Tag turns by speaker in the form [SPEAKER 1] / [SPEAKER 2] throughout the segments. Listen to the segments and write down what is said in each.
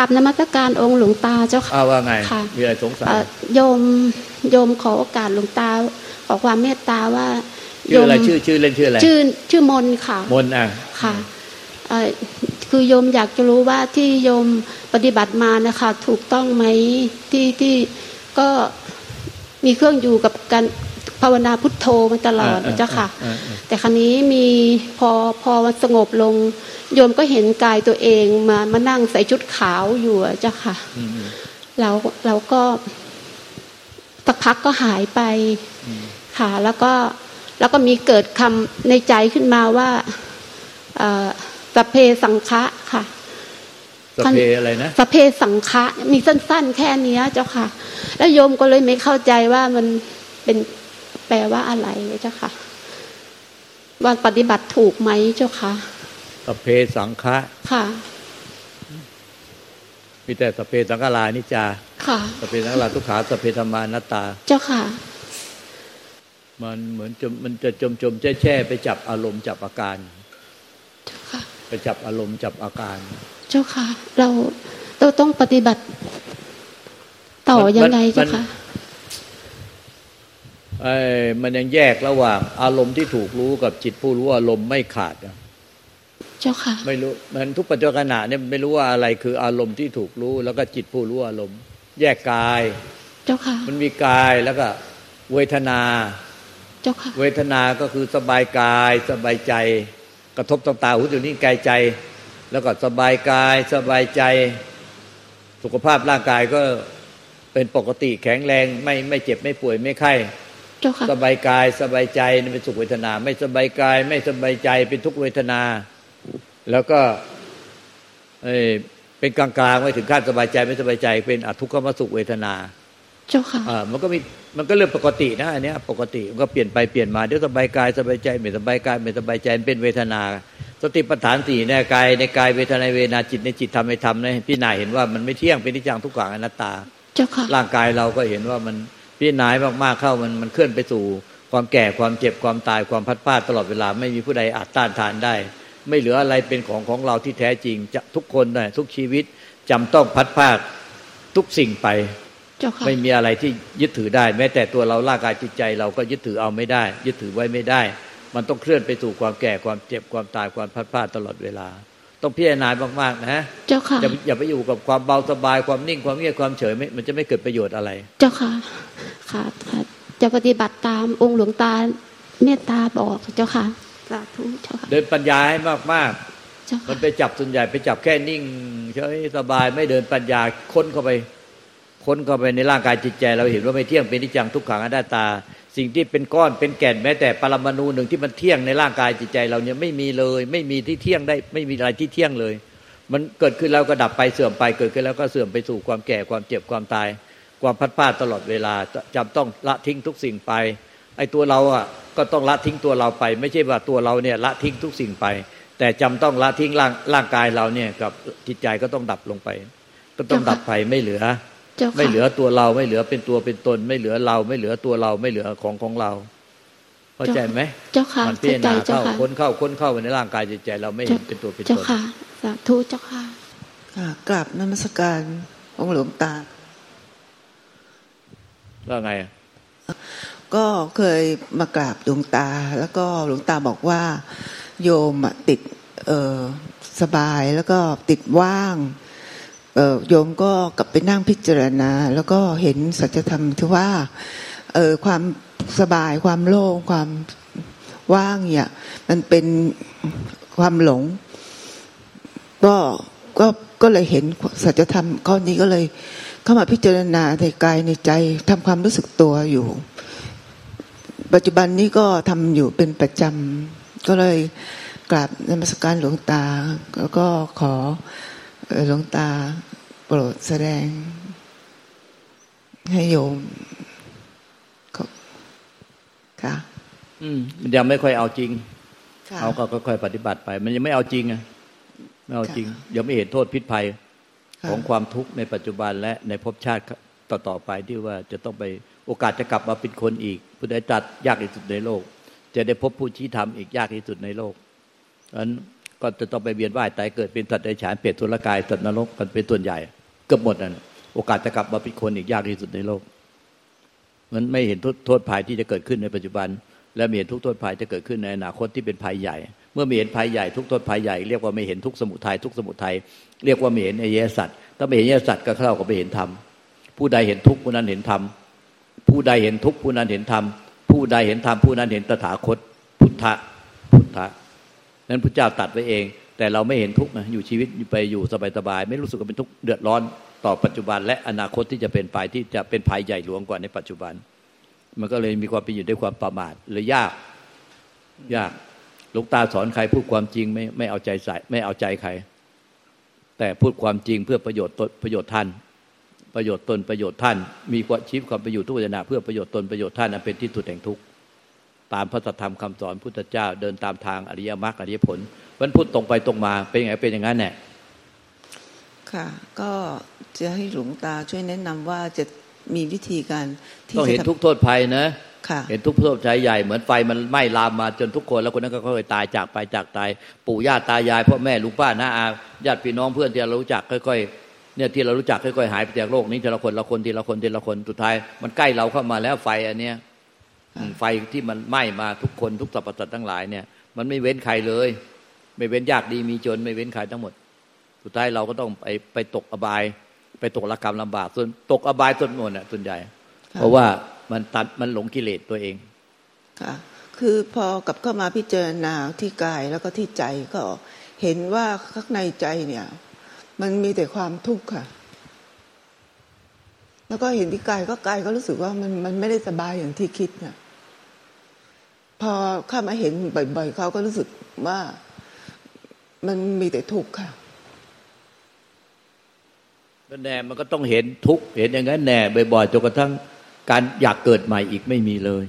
[SPEAKER 1] ราบนมัสการองค์หลวงตาเจ้าค่ะ
[SPEAKER 2] อ้าวว่าไง
[SPEAKER 1] ค่ะ
[SPEAKER 2] มีอะไรสงสัย
[SPEAKER 1] เอ่อโยมโยมขอโอกาสหลวงตาขอความเมตตาว่า
[SPEAKER 2] ชื่ออะไรชื่อชื่อเล่นชื่ออะไร
[SPEAKER 1] ชื่อชื่อมนค่ะ
[SPEAKER 2] มนต์อะ
[SPEAKER 1] ค่ะเอ่อคือโยมอยากจะรู้ว่าที่โยมปฏิบัติมานะคะ ถูกต้องไหมที่ที่ก็มีเครื่องอยู่กับการภาวนาพุทโธมาตลอด
[SPEAKER 2] อ่า
[SPEAKER 1] เจ้าค่ะ
[SPEAKER 2] อ่าอ่า
[SPEAKER 1] แต่ครั้นี้มีพอพอมันสงบลง โยมก็เห็นกายตัวเองมามานั่งใส่ชุดขาวอยู่อะเจ้าค่ะ
[SPEAKER 2] อืมอืม
[SPEAKER 1] แล้วเราก็สักพักก็หายไป
[SPEAKER 2] อืม
[SPEAKER 1] ค่ะ แล้วก็แล้วก็มีเกิดคำในใจขึ้นมาว่าเอ่อสัพเพสังฆะค่ะ
[SPEAKER 2] สพเพอะไรนะ
[SPEAKER 1] สัพเพสังฆะมีสั้น ๆ แค่เนี้ยเจ้าค่ะ แล้วโยมก็เลยไม่เข้าใจว่ามันเป็นแปลว่าอะไรเจ้าค่ะ ว่าปฏิบัติถูกไหมเจ้าค่ะ
[SPEAKER 2] สพเพสังฆะ
[SPEAKER 1] ค่ะ
[SPEAKER 2] มีแต่สพเพสังฆารานิจจา
[SPEAKER 1] ค่ะ
[SPEAKER 2] สพเพสังฆาราทุกขาสพเพธรรมานัตตา
[SPEAKER 1] เจ้าค่ะ
[SPEAKER 2] มันเหมือนจมมันจะจมจมแช่แช่ไปจับอารมณ์จับอาการ
[SPEAKER 1] เจ้าค่ะ
[SPEAKER 2] ไปจับอารมณ์จับอาการ
[SPEAKER 1] เจ้าค่ะ เราเราต้องปฏิบัติ ต่อ
[SPEAKER 2] มัน
[SPEAKER 1] ยังไง
[SPEAKER 2] มัน
[SPEAKER 1] เจ้าค่ะ
[SPEAKER 2] ไอ้มันยังแยกระหว่าง อารมณ์ที่ถูกรู้กับจิตผู้รู้อารมณ์ไม่ขาดอะ
[SPEAKER 1] เจ้าค่ะ
[SPEAKER 2] ไม่รู้มันทุกปัจจุบันขณะเนี่ยไม่รู้ว่าอะไรคืออารมณ์ที่ถูกรู้ แล้วก็จิตผู้รู้อารมณ์ แยกกาย
[SPEAKER 1] เจ้าค่ะ
[SPEAKER 2] มันมีกายแล้วก็เวทนา
[SPEAKER 1] เจ้าค่ะ
[SPEAKER 2] เวทนาก็คือสบายกายสบายใจ กระทบต่างตาหูจมูกนิ้วกายใจ แล้วก็สบายกายสบายใจ สุขภาพร่างกายก็เป็นปกติแข็งแรงไม่ไม่เจ็บไม่ป่วยไม่ไข้
[SPEAKER 1] เจ้าค่ะ
[SPEAKER 2] สบายกายสบายใจนี่เป็นสุขเวทนา ไม่สบายกาย ไม่สบายใจเป็นทุกขเวทนา แล้วก็เอ่อเป็นกลางๆไม่ถึงขั้นสบายใจไม่สบายใจ เป็นอทุกขมสุขเวทนา
[SPEAKER 1] เจ้าค่ะ
[SPEAKER 2] อ่ามันก็มีมันก็เรื่องปกตินะอันเนี้ยปกติมันก็เปลี่ยนไปเปลี่ยนมาเดี๋ยวสบายกายสบายใจไม่สบายกายไม่สบายใจมันเป็นเวทนา สติปัฏฐานสี่ในกายในกายเวทนาเวทนาจิตในจิตทำในธรรมนะพี่นายเห็นว่ามันไม่เที่ยงเป็นนิจจังทุกขังอนัตตา
[SPEAKER 1] เจ้าค่ะ
[SPEAKER 2] ร่างกายเราก็เห็นว่ามันพี่นายมากๆเข้ามันมันเคลื่อนไปสู่ความแก่ความเจ็บความตายความพัดพลาดตลอดเวลาไม่มีผู้ใดอาจต้านทานได้ ไม่เหลืออะไรเป็นของของเราที่แท้จริงจะทุกคนนะทุกชีวิตจำต้องพัดพลาดทุกสิ่งไป
[SPEAKER 1] เจ้าค่ะ
[SPEAKER 2] ไม่มีอะไรที่ยึดถือได้ แม้แต่ตัวเราร่างกายจิตใจเราก็ยึดถือเอาไม่ได้ ยึดถือไว้ไม่ได้ มันต้องเคลื่อนไปสู่ความแก่ความเจ็บความตายความพัดพลาดตลอดเวลา ต้องพิจารณามากๆนะ
[SPEAKER 1] เจ้าค่ะ
[SPEAKER 2] อย่าอย่าไปอยู่กับความเบาสบายความนิ่งความเงียบความเฉยไม่มันจะไม่เกิดประโยชน์อะไร
[SPEAKER 1] เจ้าค่ะค่ะค่ะจะปฏิบัติตามองค์หลวงตาเมตตาบอกเจ้าค่ะ สาธุเจ้าค่ะ
[SPEAKER 2] เดินปัญญาให้มาก
[SPEAKER 1] เจ้า
[SPEAKER 2] ๆมัน
[SPEAKER 1] ค่ะ
[SPEAKER 2] ไปจับส่วนใหญ่ไปจับแค่นิ่งเฉยสบายไม่เดินปัญญาค้นเข้าไปค้นเข้าไปในร่างกายจิตใจ เราเห็นว่าไม่เที่ยงเป็นนิจจังทุกขังอนัตตา สิ่งที่เป็นก้อนเป็นแก่นแม้แต่ปรมาณูหนึ่งที่มันเที่ยงในร่างกายจิตใจ เราเนี่ยไม่มีเลย ไม่มีที่เที่ยงได้ ไม่มีอะไรที่เที่ยงเลย มันเกิดขึ้นแล้วก็ดับไปเสื่อมไปเกิดขึ้นแล้วก็เสื่อมไปสู่ความแก่ความเจ็บความตาย ความพัดพลาดตลอดเวลาจำต้องละทิ้งทุกสิ่งไป ไอ้ตัวเราอะก็ต้องละทิ้งตัวเราไป ไม่ใช่ว่าตัวเราเนี่ยละทิ้งทุกสิ่งไป แต่จำต้องละทิ้งร่างร่างกายเราเนี่ยกับจิตใจก็ต้องดับลงไป ก็ต้องดับไปไม่เหลือ
[SPEAKER 1] เจ้าค่ะ
[SPEAKER 2] ไม่เหลือตัวเราไม่เหลือเป็นตัวเป็นตน ไม่เหลือเราไม่เหลือตัวเราไม่เหลือของของเราเข้าใจไหม
[SPEAKER 1] เจ้าค่ะ
[SPEAKER 2] มันพิ
[SPEAKER 1] เข้า
[SPEAKER 2] จาร
[SPEAKER 1] ใจ
[SPEAKER 2] ณา
[SPEAKER 1] เจ้า
[SPEAKER 2] เข้า
[SPEAKER 1] ค่ะ
[SPEAKER 2] ค้นเข้าค้นเข้าไปในร่างกายจิตใจ เราไม่เห็นเป็นตัวเป็น
[SPEAKER 1] เจ้า
[SPEAKER 2] ตน
[SPEAKER 1] ค่ะสาธุเจ้าค่ะ
[SPEAKER 3] ค่ะกราบนมัสการองค์หลวงตา
[SPEAKER 2] ว่าไงอะ
[SPEAKER 3] ก็เคยมากราบหลวงตา แล้วก็หลวงตาบอกว่า โยมติดสบายแล้วก็ติดว่างโยมก็กลับไปนั่งพิจารณา แล้วก็เห็นสัจธรรมที่ว่าความสบายความโล่งความว่างเนี่ยมันเป็นความหลง ก็ก็ก็เลยเห็นสัจธรรมข้อนี้ก็เลย เข้ามาพิจารณาในกายในใจทำความรู้สึกตัวอยู่ ปัจจุบันนี้ก็ทำอยู่เป็นประจำก็เลยกราบนมัสการหลวงตา แล้วก็ขอเอ่อหลวงตาโปรดแสดง ให้โยมขอบค่ะ
[SPEAKER 2] อืมมันยังไม่ค่อยเอาจริง
[SPEAKER 3] ค่ะ
[SPEAKER 2] เอาก็ค่อยๆปฏิบัติไป มันยังไม่เอาจริงไงไม่เอาจริงยังไม่เห็นโทษพิษภัย
[SPEAKER 3] ค่ะ
[SPEAKER 2] ของความทุกข์ในปัจจุบันและในภพชาติต่อๆไปที่ว่าจะต้องไปโอกาสจะกลับมาเป็นคนอีก ผู้ใดตัดยากที่สุดในโลก จะได้พบผู้ชี้ธรรมอีกยากที่สุดในโลกนั้นก็จะต้องไปเวียนว่ายตายเกิดเป็นสัตว์ในฉานเปรตทุลกายสัตว์นรกกันเป็นส่วนใหญ่เกือบหมดนั่นโอกาสจะกลับมาเป็นคนอีกยากที่สุดในโลกมันไม่เห็นโทษภัยที่จะเกิดขึ้นในปัจจุบัน และไม่เห็นทุกโทษภัยจะเกิดขึ้นในอนาคตที่เป็นภัยใหญ่ เมื่อไม่เห็นภัยใหญ่ทุกโทษภัยใหญ่เรียกว่าไม่เห็นทุกสมุทัยทุกสมุทัยเรียกว่าไม่เห็นอริยสัจถ้าไม่เห็นอริยสัจก็เข้ากับไม่เห็นธรรมผู้ใดเห็นทุกผู้นั้นเห็นธรรม ผู้ใดเห็นทุกผู้นั้นเห็นธรรม ผู้ใดเห็นธรรมผู้นั้นเห็นตถาคต พุทธะพุทธะนั้นพระเจ้าตัดไว้เอง แต่เราไม่เห็นทุกข์นะอยู่ชีวิตไปอยู่สบายๆไม่รู้สึกว่าเป็นทุกข์เดือดร้อนต่อปัจจุบัน และอนาคตที่จะเป็นไปที่จะเป็นภัยใหญ่หลวงกว่าในปัจจุบัน มันก็เลยมีความเป็นอยู่ด้วยความประมาทเลยยากยากหลวงตาสอนใครพูดความจริงไม่ไม่เอาใจใส่ไม่เอาใจใคร แต่พูดความจริงเพื่อประโยชน์ประโยชน์ท่าน ประโยชน์ตนประโยชน์ท่าน มีความชีพความประโยชน์ทุกนาเพื่อประโยชน์ตนประโยชน์ท่านอันเป็นที่สุดแห่งทุกข์ตามพระธรรมคำสอนพุทธเจ้าเดินตามทางอริยมรรคอริยผลมันพูดตรงไปตรงมาเป็นยังไงเป็นอย่างนั้นแน่
[SPEAKER 3] ค่ะ ก็จะให้หลวงตาช่วยแนะนำว่าจะมีวิธีการ
[SPEAKER 2] ที่ต้องเห็นทุกโทษภัยนะเห็นทุกโทษภัยใหญ่เหมือนไฟมันไหม้ลามมาจนทุกคนแล้วคนนั้นก็ค่อยๆตายจากไปจากตาย ปู่ย่าตายายพ่อแม่ลุงป้าน้าอาญาติพี่น้องเพื่อนที่เรารู้จักค่อยๆ เนี่ยที่เรารู้จักค่อยๆหายไปจากโลกนี้ทีละคนละคนทีละคนทีละคนสุดท้าย มันใกล้เราเข้ามาแล้วไฟอันเนี้ยไฟที่มันไหม้มาทุกคนทุกสรรพสัตว์ทั้งหลายเนี่ย มันไม่เว้นใครเลย ไม่เว้นยากดีมีจน ไม่เว้นใครทั้งหมด สุดท้ายเราก็ต้องไปไปตกอบาย ไปตกระกรรมลำบาก ส่วนตกอบายส่วนหมดน่ะส่วนใหญ่ เพราะว่ามันตัดมันหลงกิเลสตัวเอง
[SPEAKER 3] ค่ะคือพอกับเข้ามาพิจารณาที่กายแล้วก็ที่ใจก็เห็นว่าข้างในใจเนี่ย มันมีแต่ความทุกข์ค่ะ แล้วก็เห็นที่กายก็กายก็รู้สึกว่ามันมันไม่ได้สบายอย่างที่คิดเนี่ยพอข้ามาเห็นบ่อย ๆเขาก็รู้สึกว่ามันมีแต่ทุกข์ค่ะ
[SPEAKER 2] แน่มันก็ต้องเห็นทุกข์เห็นอย่างนั้นแน่บ่อยๆจนกระทั่งการอยากเกิดใหม่อีกไม่มีเลย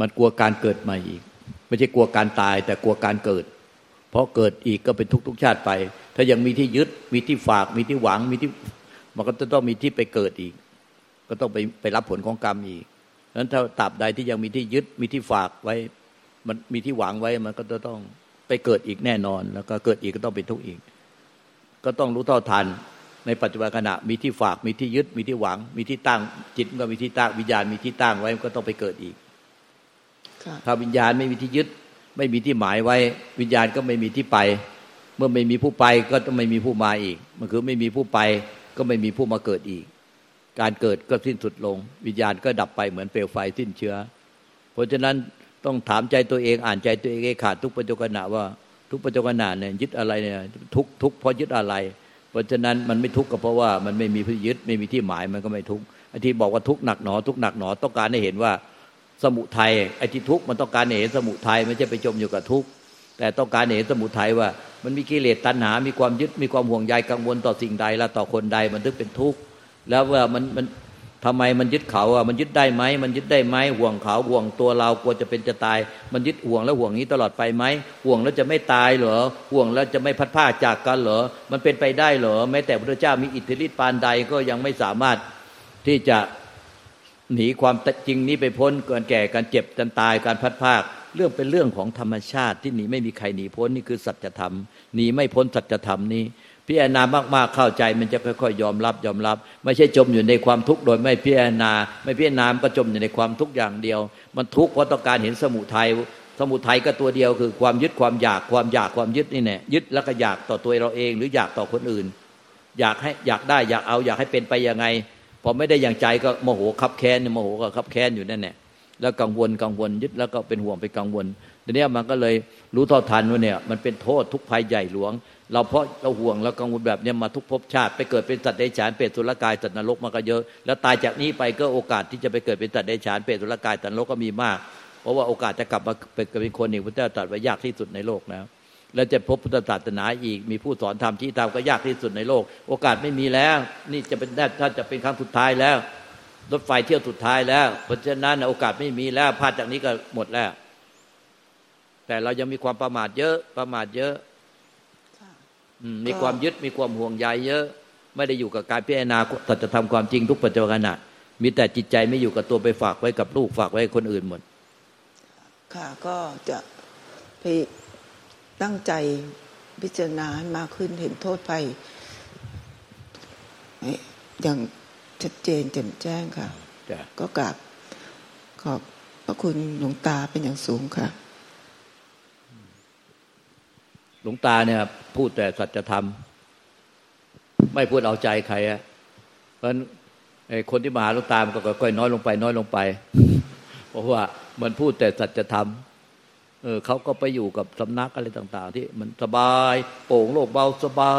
[SPEAKER 2] มันกลัวการเกิดใหม่อีก ไม่ใช่กลัวการตายแต่กลัวการเกิด เพราะเกิดอีกก็เป็นทุกทุกชาติไป ถ้ายังมีที่ยึดมีที่ฝากมีที่หวังมีที่มันก็จะต้องมีที่ไปเกิดอีก ก็ต้องไปไปรับผลของกรรมอีกนั้นถ้าตราบใดที่ยังมีที่ยึดมีที่ฝากไว้ มันมีที่หวังไว้มันก็จะต้องไปเกิดอีกแน่นอน แล้วก็เกิดอีกก็ต้องเป็นทุกข์อีก ก็ต้องรู้เท่าทัน ในปัจจุบันขณะมีที่ฝากมีที่ยึดมีที่หวัง มีที่ตั้งจิตก็มีที่ตั้งวิญญาณมีที่ตั้งไว้ก็ต้องไปเกิดอีกถ้าวิญญาณไม่มีที่ยึด ไม่มีที่หมายไว้ วิญญาณก็ไม่มีที่ไป เมื่อไม่มีผู้ไปก็ต้องไม่มีผู้มาอีก มันคือไม่มีผู้ไปก็ไม่มีผู้มาเกิดอีก การเกิดก็สิ้นสุดลง วิญญาณก็ดับไปเหมือนเปลวไฟสิ้นเชื้อ เพราะฉะนั้นต้องถามใจตัวเองอ่านใจตัวเองให้ขาดทุกปัจจุบันว่าทุกปัจจุบันเนี่ยยึดอะไรเนี่ยทุกทุกเพราะยึดอะไร เพราะฉะนั้นมันไม่ทุกข์ก็เพราะว่ามันไม่มีพื้ยึดไม่มีที่หมายมันก็ไม่ทุกข์ไอ้ที่บอกว่าทุกข์หนักหนอทุกข์หนักหนอต้องการให้เห็นว่า สมุทัยไอ้ที่ทุกข์มันต้องการเห็นสมุทัยไม่ใช่ไปจมอยู่กับทุกข์แต่ต้องการเห็นสมุทัยว่า มันมีกิเลสตัณหา มีความยึดมีความห่วงใยกังวลต่อสิ่งใดและต่อคนใดมันถึงเป็นทุกข์แล้วว่ามันมันทำไมมันยึดเขาอะมันยึดได้ไหมมันยึดได้ไหมห่วงเขาห่วงตัวเรากลัวจะเป็นจะตาย มันยึดห่วงแล้วห่วงนี้ตลอดไปไหมห่วงแล้วจะไม่ตายเหรอห่วงแล้วจะไม่พัดผ้าจากกันเหรอมันเป็นไปได้เหรอแม้แต่พระเจ้ามีอิทธิฤทธิ์ปานใดก็ยังไม่สามารถที่จะ หนีความจริงนี้ไปพ้นเกินแก่การเจ็บการตายการพัดภาค เรื่องเป็นเรื่องของธรรมชาติที่หนีไม่มีใครหนีพ้นนี่คือสัจธรรมหนีไม่พ้นสัจธรรมนี้พิจารณามากๆเข้าใจมันจะค่อยๆยอมรับยอมรับ ไม่ใช่จมอยู่ในความทุกข์โดยไม่พิจารณา ไม่พิจารณาก็จมอยู่ในความทุกข์อย่างเดียว มันทุกข์เพราะต้องการเห็นสมุทัยสมุทัยก็ตัวเดียวคือความยึดความอยากความอยากความยึดนี่แน่ยึดแล้วก็อยากต่อตัวเราเอง หรืออยากต่อคนอื่น อยากให้อยากได้อยากเอาอยากให้เป็นไปยังไง พอไม่ได้อย่างใจก็โมโหขับแค้นโมโหก็ขับแค้นอยู่นั่นแหละแล้วกังวลกังวลยึดแล้วก็เป็นห่วงไปกังวลทีนี้มันก็เลยรู้ท่าทันว่าเนี่ยมันเป็นโทษทุกภัยใหญ่หลวง เราเพราะเราห่วงเรากังวลแบบนี้มาทุกภพชาติ ไปเกิดเป็นสัตว์เดรัจฉานเปรตสุรกายสัตว์นรกมาก็เยอะ แล้วตายจากนี้ไปก็โอกาสที่จะไปเกิดเป็นสัตว์เดรัจฉานเปรตสุรกายสัตว์นรกก็มีมาก เพราะว่าโอกาสจะกลับมาเป็นเป็นคนอีกพระเจ้าตรัสไว้ยากที่สุดในโลกแล้ว แล้วจะพบพุทธศาสนาอีก มีผู้สอนธรรมที่ทำก็ยากที่สุดในโลก โอกาสไม่มีแล้ว นี่จะเป็นถ้าจะเป็นครั้งสุดท้ายแล้ว รถไฟเที่ยวสุดท้ายแล้ว เพราะฉะนั้นโอกาสไม่มีแล้วพลาดจากนี้ก็หมดแล้ว แต่เรายังมีความประมาทเยอะประมาทเยอะมีความยึดมีความห่วงใยเยอะ ไม่ได้อยู่กับการพิจารณาตัจะทำความจริงทุกปัจจุบันมีแต่จิตใจไม่อยู่กับตัวไปฝากไว้กับลูกฝากไว้คนอื่นหมด
[SPEAKER 3] ค่ะก็จะไป ตั้งใจพิจารณาให้มากขึ้นเห็นโทษภัยอย่างชัดเจนแจ่มแจ้งค่ะ
[SPEAKER 2] จ้ะ
[SPEAKER 3] ก็กราบขอบพระคุณหลวงตาเป็นอย่างสูงค่ะ
[SPEAKER 2] หลวงตาเนี่ย พูดแต่สัจธรรม ไม่พูดเอาใจใครอะเพราะฉะนั้นไอ้คนที่มาหาหลวงตามันก็ค่อยๆน้อยลงไป น้อยลงไป เพราะว่ามันพูดแต่สัจธรรม เออเขาก็ไปอยู่กับสำนักอะไรต่าง ๆ ที่มันสบาย โปร่งโล่งเบาสบา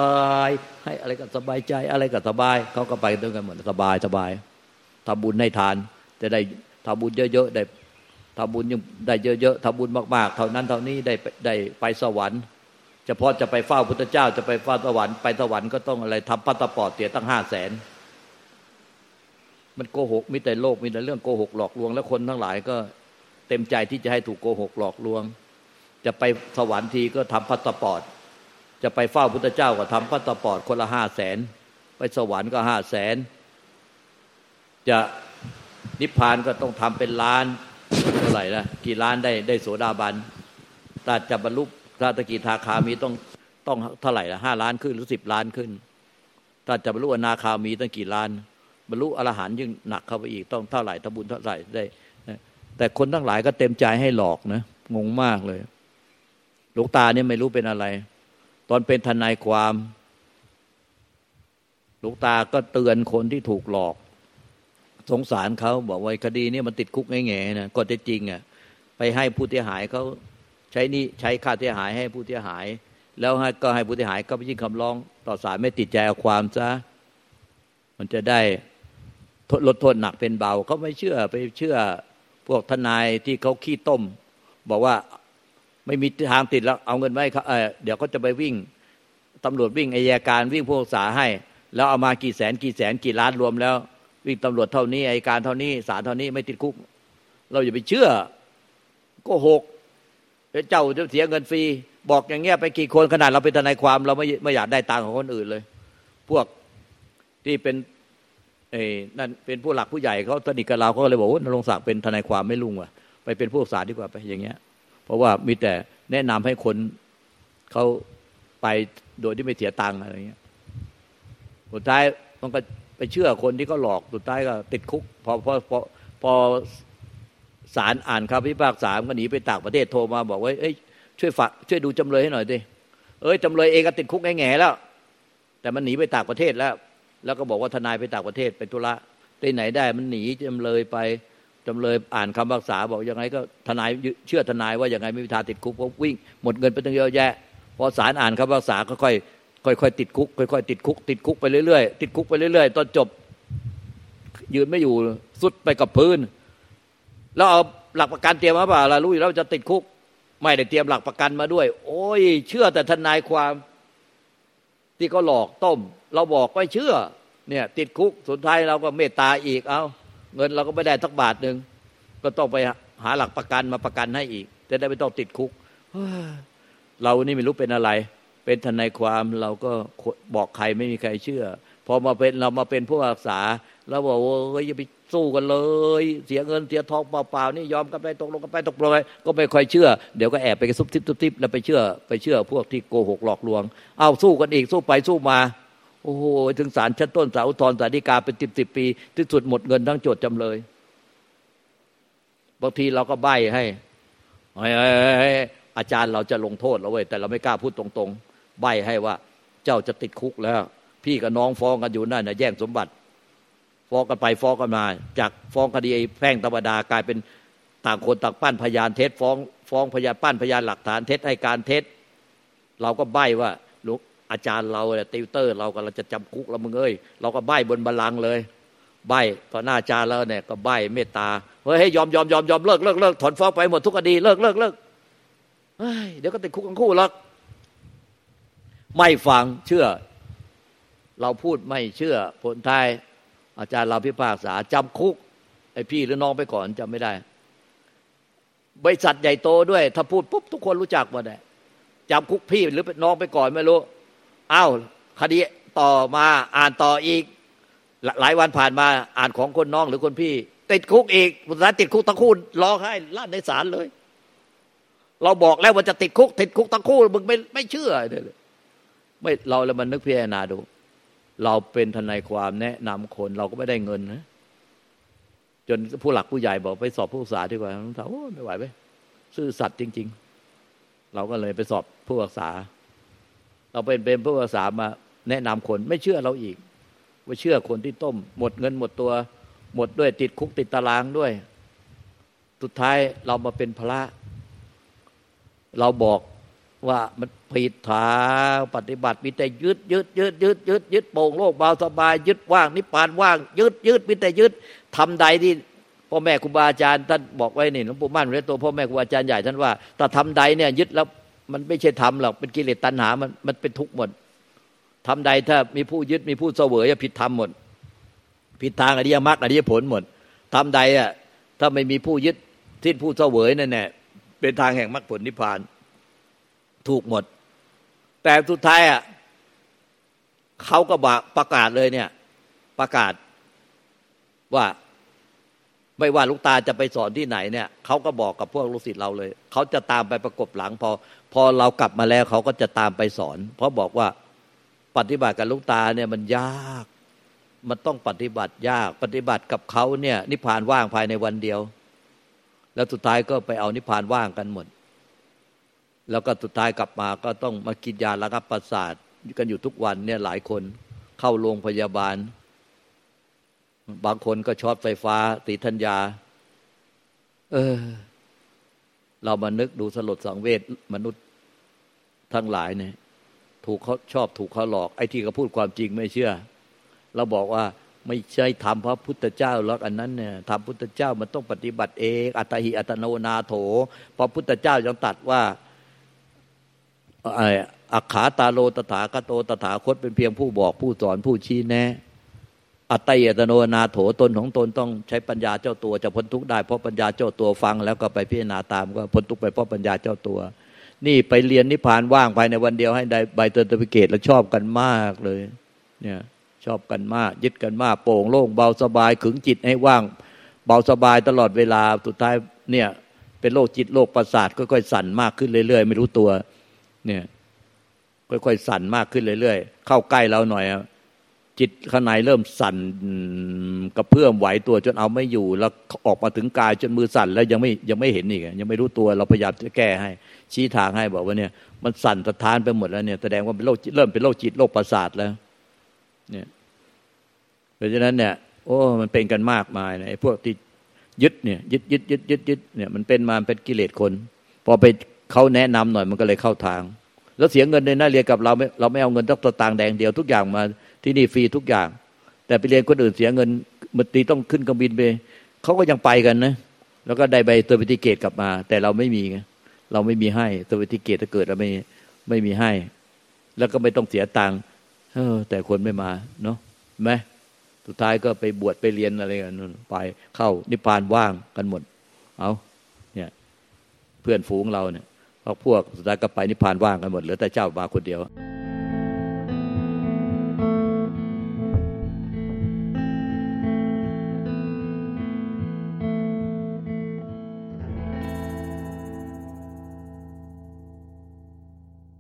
[SPEAKER 2] ย ให้อะไรก็สบายใจอะไรก็สบาย เขาก็ไปด้วยกันเหมดสบายสบายทำบุญให้ทาน จะได้ทำบุญเยอะๆได้ทำบุญยังได้เยอะๆทำบุญมาก ๆ เท่านั้นเท่านี้ได้ไปได้ไปสวรรค์เฉพาะจะไปเฝ้าพุทธเจ้าจะไปเฝ้าสวรรค์ไปสวรรค์ก็ต้องอะไรทำพัสปอร์ตเสียตั้งห้าแสนมันโกหกมีแต่โลกมีแต่เรื่องโกหกหลอกลวง แล้วคนทั้งหลายก็ เต็มใจที่จะให้ถูกโกหกหลอกลวง จะไปสวรรค์ทีก็ทำพัสปอร์ตจะไปเฝ้าพุทธเจ้าก็ทำพัสปอร์ตคนละห้าแสนไปสวรรค์ก็ห้าแสนจะนิพพานก็ต้องทำเป็นล้านเท่าไหร่ละกี่ล้านได้ได้โสดาบันถ้าจะบรรลุพระตะกีทาคามีต้องต้องเท่าไหร่ละห้าล้านขึ้นหรือสิบล้านขึ้น ถ้าจะบรรลุอนาคามีต้องกี่ล้าน บรรลุอรหันต์ยิ่งหนักเข้าไปอีกต้องเท่าไหร่ทบุญเท่าไหร่ได้ แต่คนทั้งหลายก็เต็มใจให้หลอกนะงงมากเลยหลวงตาเนี่ยไม่รู้เป็นอะไร ตอนเป็นทนายความหลวงตาก็เตือนคนที่ถูกหลอก สงสารเขาบอกว่าคดีนี้มันติดคุกแง่ๆนะก็จะจริงอะไปให้ผู้เสียหายเขาใช้นี่ใช้ค่าเสียหายให้ผู้เสียหาย แล้วก็ให้ผู้เสียหายก็ไปยื่นคำร้อง ต่อศาลไม่ติดใจเอาความซะมันจะได้ลดโทษหนักเป็นเบาเขาไม่เชื่อไปเชื่อ พวกทนายที่เขาขี้ต้ม บอกว่าไม่มีทางติดแล้ว เอาเงินไว้เขาเเดี๋ยวเขาจะไปวิ่งตำรวจวิ่งอายการวิ่งผู้ษาให้ แล้วเอามากี่แสนกี่แสนกี่ล้านรวมแล้ว วิ่งตำรวจเท่านี้อายการเท่านี้ศาลเท่านี้ไม่ติดคุก เราอย่าไปเชื่อก็หกเจ้าจะเสียเงินฟรีบอกอย่างเงี้ยไปกี่คนขนาดเราเป็นทนายความ เราไม่ไม่อยากได้ตังค์ของคนอื่นเลย พวกที่เป็น เอ้นั่นเป็นผู้หลักผู้ใหญ่เขาสนิทกับเราเขาเลยบอกว่านรงศักดิ์เป็นทนายความไม่ลุงว่ะไปเป็นผู้ศาลดีกว่าไปอย่างเงี้ย เพราะว่ามีแต่แนะนำให้คนเขาไปโดยที่ไม่เสียตังค์อะไรเงี้ยสุดท้ายมันก็ไปเชื่อคนที่เขาหลอกสุดท้ายก็ติดคุกพอพอพอพอศาลอ่านคำพิพากษาก็หนีไปต่างประเทศโทรมาบอกว่าเอ้ยช่วยฝากช่วยดูจำเลยให้หน่อยดิเอ้ยจำเลยเองก็ติดคุกแง่ๆแล้ว แต่มันหนีไปต่างประเทศแล้ว แล้วก็บอกว่าทนายไปต่างประเทศไปธุระที่ไหนได้มันหนีจำเลยไปจำเลยอ่านคำพิพากษาบอกยังไงก็ทนายเชื่อทนายว่ายังไงไม่มีทางติดคุกเพราะวิ่งหมดเงินไปตั้งเยอะแยะพอศาลอ่านคำพิพากษาก็ค่อยค่อยๆติดคุกค่อยๆติดคุก ติดคุกไปเรื่อยๆติดคุกไปเรื่อยๆตอนจบ ยืนไม่อยู่สุดไปกับพื้น แล้วเอาหลักประกันเตรียมมาเปล่าล่ะรู้อยู่แล้วจะติดคุก ไม่ได้เตรียมหลักประกันมาด้วย โอ้ย เชื่อแต่ทนายความ ที่เขาหลอกต้ม เราบอกไม่เชื่อ เนี่ยติดคุกสุดท้ายเราก็เมตตาอีกเอาเงินเราก็ไม่ได้ทักบาทหนึ่งก็ต้องไปหาหลักประกันมาประกันให้อีกจะได้ไม่ต้องติดคุกเรานี่ไม่รู้เป็นอะไร เป็นทนายความเราก็บอกใครไม่มีใครเชื่อพอมาเป็นเรามาเป็นผู้รักษาเราบอกว่าเฮ้ยอย่าไปสู้กันเลย เสียเงินเสียทองเปล่าๆนี่ยอมกันไปตกลงกันไปตกลงไปก็ไม่ค่อยเชื่อ เดี๋ยวก็แอบไปซุบทิบซุบทิบแล้วไปเชื่อ ไปเชื่อพวกที่โกหกหลอกลวง เอาสู้กันอีกสู้ไปสู้มา โอ้โหถึงศาลชั้นต้นศาลอุทธรณ์ศาลฎีกาเป็นสิบสิบปี ที่สุดหมดเงินทั้งโจทย์จำเลยบางทีเราก็ใบให้อาจารย์เราจะลงโทษเราเว้ยแต่เราไม่กล้าพูดตรงๆ ใบให้ว่า เจ้าจะติดคุกแล้ว พี่กับน้องฟ้องกันอยู่นั่นนะแย่งสมบัติ ฟ้องกันไปฟ้องกันมา จากฟ้องคดีแพ่งธรรมดากลายเป็นต่างคนต่างปั้นพยานเท็จฟ้องฟ้องพยานปั้นพยานหลักฐานเท็จให้การเท็จ เราก็ใบ้ว่า อาจารย์เราเนี่ยติวเตอร์ เราก็เราจะจำคุกแล้วมึงเอ้ยเราก็ใบ้บนบัลลังก์เลย ใบ้ต่อหน้าอาจารย์แล้วเนี่ยก็ใบ้เมตตาเฮ้ยยอมยอมยอมยอมเลิกเลิกเลิกถอนฟ้องไปหมดทุกคดีเลิกเลิกเลิกเฮ้ยเดี๋ยวก็ติดคุกทั้งคู่หรอกไม่ฟังเชื่อ เราพูดไม่เชื่อผลท้ายอาจารย์เราพิพากษาจำคุกไอพี่หรือน้องไปก่อนจำไม่ได้ บริษัทใหญ่โตด้วย ถ้าพูดปุ๊บทุกคนรู้จักหมดเลยจำคุกพี่หรือน้องไปก่อนไม่รู้ อ้าวคดีต่อมาอ่านต่ออีก หลายวันผ่านมาอ่านของคนน้องหรือคนพี่ ติดคุกอีกสุดท้ายติดคุกทั้งคู่ร้องไห้ลั่นในศาลเลย เราบอกแล้วว่าจะติดคุก ติดคุกทั้งคู่มึงไม่ไม่เชื่อเลยไม่เราแล้วมันนึกพิจารณาดู เราเป็นทนายความแนะนำคนเราก็ไม่ได้เงินนะจนผู้หลักผู้ใหญ่บอกไปสอบผู้ศึกษาดีกว่าต้องถามโอ้ไม่ไหวไปซื่อสัตย์จริง ๆ เราก็เลยไปสอบผู้ศึกษา เราเป็นเป็นผู้ศึกษามาแนะนำคนไม่เชื่อเราอีก ว่าเชื่อคนที่ต้ม หมดเงินหมดตัว หมดด้วยติดคุกติดตารางด้วย สุดท้ายเรามาเป็นพระ เราบอกว่ามันผิดทางปฏิบัติมีแต่ยึดยึดยึดยึดยึดยึดโป่งโลกเบาสบาย ยึดว่างนิพพานว่าง ยึดยึดมีแต่ยึดทำใดที่พ่อแม่ครูบาอาจารย์ท่านบอกไว้นี่หลวงปู่มั่นเรตัวพ่อแม่ครูบาอาจารย์ใหญ่ท่านว่าแต่ทำใดเนี่ยยึดแล้ว มันไม่ใช่ทำหรอกเป็นกิเลสตัณหา มันมันเป็นทุกข์หมดทำใดถ้ามีผู้ยึดมีผู้เสวยผิดธรรมหมด ผิดทางอริยมรรคอริยผลหมดทำใดอะถ้าไม่มีผู้ยึดที่ผู้เสวยนั่นแหละเป็นทางแห่งมรรคผลนิพพาน ถูกหมด แต่สุดท้ายอะเขาก็บอกประกาศเลยเนี่ย ประกาศว่าไม่ว่าลูกตาจะไปสอนที่ไหนเนี่ยเขาก็บอกกับพวกลูกศิษย์เราเลย เขาจะตามไปประกบหลังพอ พอเรากลับมาแล้วเขาก็จะตามไปสอน เพราะบอกว่าปฏิบัติกับลูกตาเนี่ยมันยาก มันต้องปฏิบัติยาก ปฏิบัติกับเขาเนี่ย นิพพานว่างภายในวันเดียว แล้วสุดท้ายก็ไปเอานิพพานว่างกันหมด แล้วก็สุดท้ายกลับมาก็ต้องมากินยาระงับประสาทกันอยู่ทุกวันเนี่ยหลายคนเข้าโรงพยาบาล บางคนก็ช็อตไฟฟ้าติทัญญา เออ เรามานึกดูสลดสังเวชมนุษย์ทั้งหลายเนี่ยถูกเขาชอบถูกเขาหลอก ไอ้ที่เขาพูดความจริงไม่เชื่อ เราบอกว่าไม่ใช่ทำพระพุทธเจ้าหรอกอันนั้นเนี่ยทำพุทธเจ้ามันต้องปฏิบัติเอง อัตหิอัตโนนาโถพระพุทธเจ้ายังตัดว่าอักขาตาโลตถาคโตตถาคตเป็นเพียงผู้บอกผู้สอนผู้ชี้แนะ อัตยตโนนาโถตนของตนต้องใช้ปัญญาเจ้าตัวจะพ้นทุกข์ได้เพราะปัญญาเจ้าตัวฟังแล้วก็ไปพิจารณาตามก็พ้นทุกข์ไปเพราะปัญญาเจ้าตัว นี่ไปเรียนนิพพานว่างภายในวันเดียวให้ได้ใบ certificate แล้วชอบกันมากเลยเนี่ยชอบกันมากยึดกันมากโปร่งโล่งเบาสบายขึงจิตให้ว่างเบาสบายตลอดเวลาสุดท้ายเนี่ยเป็นโรคจิตโรคประสาทค่อยๆสั่นมากขึ้นเรื่อยๆ ไม่รู้ตัวเนี่ยค่อยๆสั่นมากขึ้นเรื่อยๆ เข้าใกล้เราหน่อย จิตข้างในเริ่มสั่นกระเพื่อมไหวตัวจนเอาไม่อยู่ แล้วออกมาถึงกายจนมือสั่นแล้วยังไม่ยังไม่เห็นอีกยังไม่รู้ตัวเราพยายามจะแก้ให้ ชี้ทางให้บอกว่าเนี่ยมันสั่นสะท้านไปหมดแล้วเนี่ยแสดงว่าเป็นโรคเริ่มเป็นโรคจิตโรคประสาทแล้ว เนี่ยเพราะฉะนั้นเนี่ยโอ้มันเป็นกันมากมายนะไอ้พวกที่ยึดเนี่ยยึดยึดยึดยึดยึดเนี่ยมันเป็นมาเป็นกิเลสคน พอไปเขาแนะนำหน่อยมันก็เลยเข้าทาง แล้วเสียเงินในน่าเรียนกับเราไม่เราไม่เอาเงินตักตางแดงเดียวทุกอย่างมา ที่นี่ฟรีทุกอย่าง แต่ไปเรียนคนอื่นเสียเงินมันตีต้องขึ้นเครื่องบินไปเขาก็ยังไปกันนะ แล้วก็ได้ใบเตอร์วิติเกตกลับมา แต่เราไม่มีไงเราไม่มีให้เตอร์วิติเกตถ้าเกิดเราไม่ไม่มีให้ แล้วก็ไม่ต้องเสียตังค์แต่คนไม่มาเนาะไหมสุดท้ายก็ไปบวชไปเรียนอะไรกันไปเข้านิพพานว่างกันหมด เอาเนี่ย เพื่อนฝูงเราเนี่ยพวกพวกสุดท้ายก็ไปนิพพานว่างกันหมดเหลือแต่เจ้ามาคนเดียว